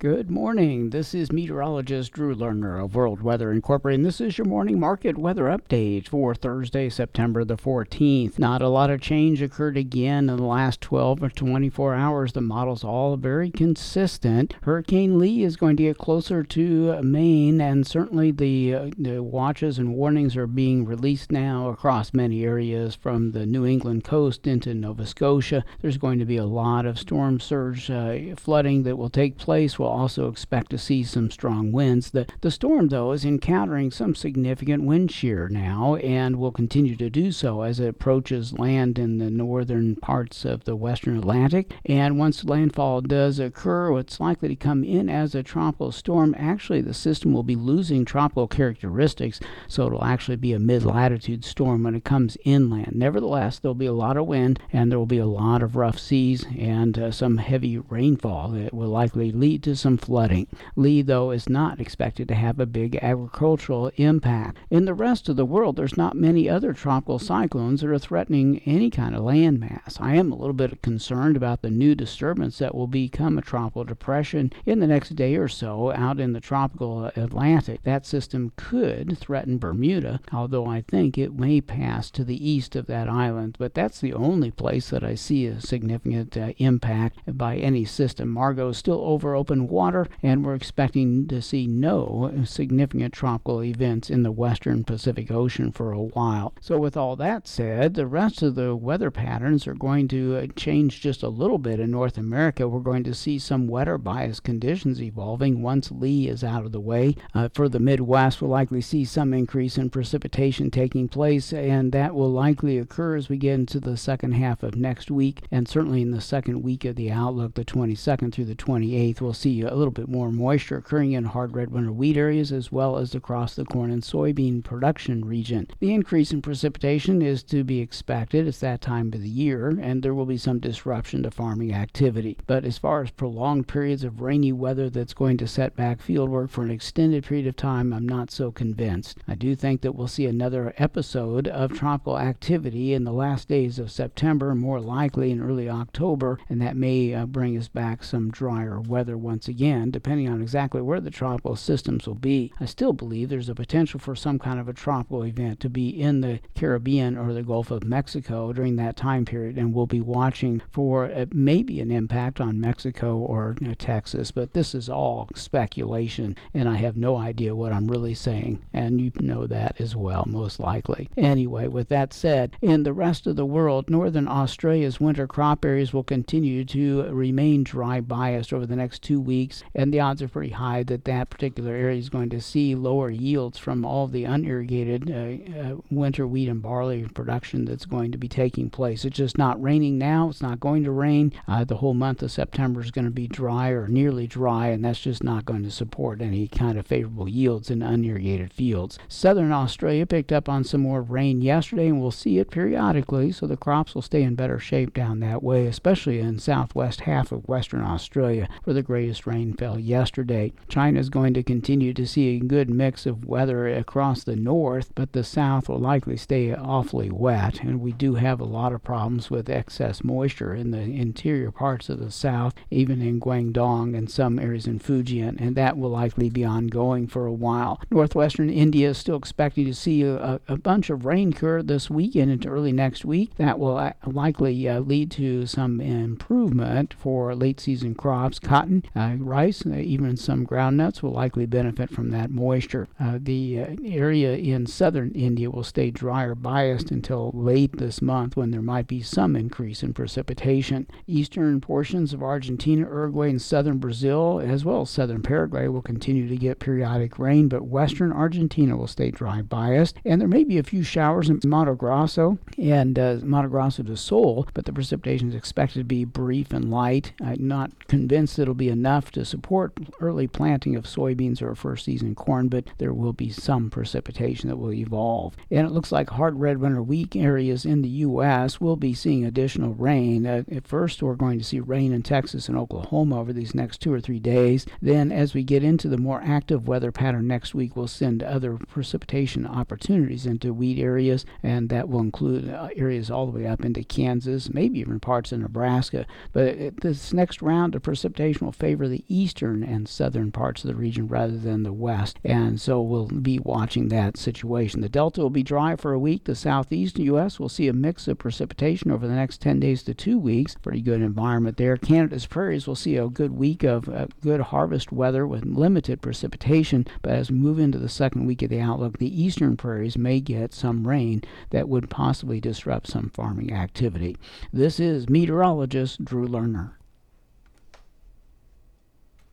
Good morning. This is meteorologist Drew Lerner of World Weather Incorporated. And this is your morning market weather update for Thursday, September the 14th. Not a lot of change occurred again in the last 12 or 24 hours. The model's all very consistent. Hurricane Lee is going to get closer to Maine, and certainly the, uh, the watches and warnings are being released now across many areas from the New England coast into Nova Scotia. There's going to be a lot of storm surge uh, flooding that will take place. We'll also expect to see some strong winds. The, the storm, though, is encountering some significant wind shear now and will continue to do so as it approaches land in the northern parts of the western Atlantic. And once landfall does occur, it's likely to come in as a tropical storm. Actually, the system will be losing tropical characteristics, so it'll actually be a mid latitude storm when it comes inland. Nevertheless, there'll be a lot of wind and there will be a lot of rough seas and uh, some heavy rainfall that will likely lead to some flooding. Lee, though, is not expected to have a big agricultural impact. In the rest of the world, there's not many other tropical cyclones that are threatening any kind of landmass. I am a little bit concerned about the new disturbance that will become a tropical depression in the next day or so out in the tropical Atlantic. That system could threaten Bermuda, although I think it may pass to the east of that island. But that's the only place that I see a significant uh, impact by any system. Margot is still over open water, and we're expecting to see no significant tropical events in the western Pacific Ocean for a while. So, with all that said, the rest of the weather patterns are going to uh, change just a little bit in North America. We're going to see some wetter bias conditions evolving once Lee is out of the way. Uh, for the Midwest, we'll likely see some increase in precipitation taking place, and that will likely occur as we get into the second half of next week, and certainly in the second week of the outlook, the 22nd through the 28th. We'll see a little bit more moisture occurring in hard red winter wheat areas as well as across the corn and soybean production region. The increase in precipitation is to be expected. It's that time of the year, and there will be some disruption to farming activity. But as far as prolonged periods of rainy weather that's going to set back field work for an extended period of time, I'm not so convinced. I do think that we'll see another episode of tropical activity in the last days of September, more likely in early October, and that may uh, bring us back some drier weather once again, depending on exactly where the tropical systems will be. I still believe there's a potential for some kind of a tropical event to be in the Caribbean or the Gulf of Mexico during that time period, and we'll be watching for uh, maybe an impact on Mexico or you know, Texas, but this is all speculation, and I have no idea what I'm really saying, and you know that as well, most likely. Anyway, with that said, in the rest of the world, northern Australia's winter crop areas will continue to remain dry biased over the next two weeks, and the odds are pretty high that that particular area is going to see lower yields from all the unirrigated uh, uh, winter wheat and barley production that's going to be taking place. It's just not raining now. It's not going to rain. Uh, the whole month of September is going to be dry or nearly dry, and that's just not going to support any kind of favorable yields in unirrigated fields. Southern Australia picked up on some more rain yesterday, and we'll see it periodically, so the crops will stay in better shape down that way, especially in southwest half of Western Australia, where the greatest rain fell yesterday. China is going to continue to see a good mix of weather across the north, but the south will likely stay awfully wet, and we do have a lot of problems with excess moisture in the interior parts of the south, even in Guangdong and some areas in Fujian, and that will likely be ongoing for a while. Northwestern India is still expecting to see a, a bunch of rain occur this weekend into early next week. That will uh, likely uh, lead to some improvement for late season crops. Cotton, uh, rice, uh, even some groundnuts will likely benefit from that moisture. Uh, the uh, area in southern India will stay drier biased until late this month when there might be some increase in precipitation. Eastern portions of Argentina, Uruguay, and southern Brazil, as well as southern Paraguay, will continue to get periodic rain, but western Argentina will stay dry biased. And there may be a few showers in Mato Grosso and uh, Mato Grosso do Sul, but the precipitation is expected to be brief and light. I'm not convinced it'll be enough to support early planting of soybeans or first season corn, but there will be some precipitation that will evolve. And it looks like hard red winter wheat areas in the U.S. will be seeing additional rain. Uh, at first, we're going to see rain in Texas and Oklahoma over these next two or three days. Then, as we get into the more active weather pattern next week, we'll send other precipitation opportunities into wheat areas, and that will include uh, areas all the way up into Kansas, maybe even parts of Nebraska. But it, this next round of precipitation will favor the eastern and southern parts of the region rather than the west. And so we'll be watching that situation. The Delta will be dry for a week. The southeast U.S. will see a mix of precipitation over the next 10 days to two weeks. Pretty good environment there. Canada's prairies will see a good week of uh, good harvest weather with limited precipitation. But as we move into the second week of the outlook, the eastern prairies may get some rain that would possibly disrupt some farming activity. This is meteorologist Drew Lerner.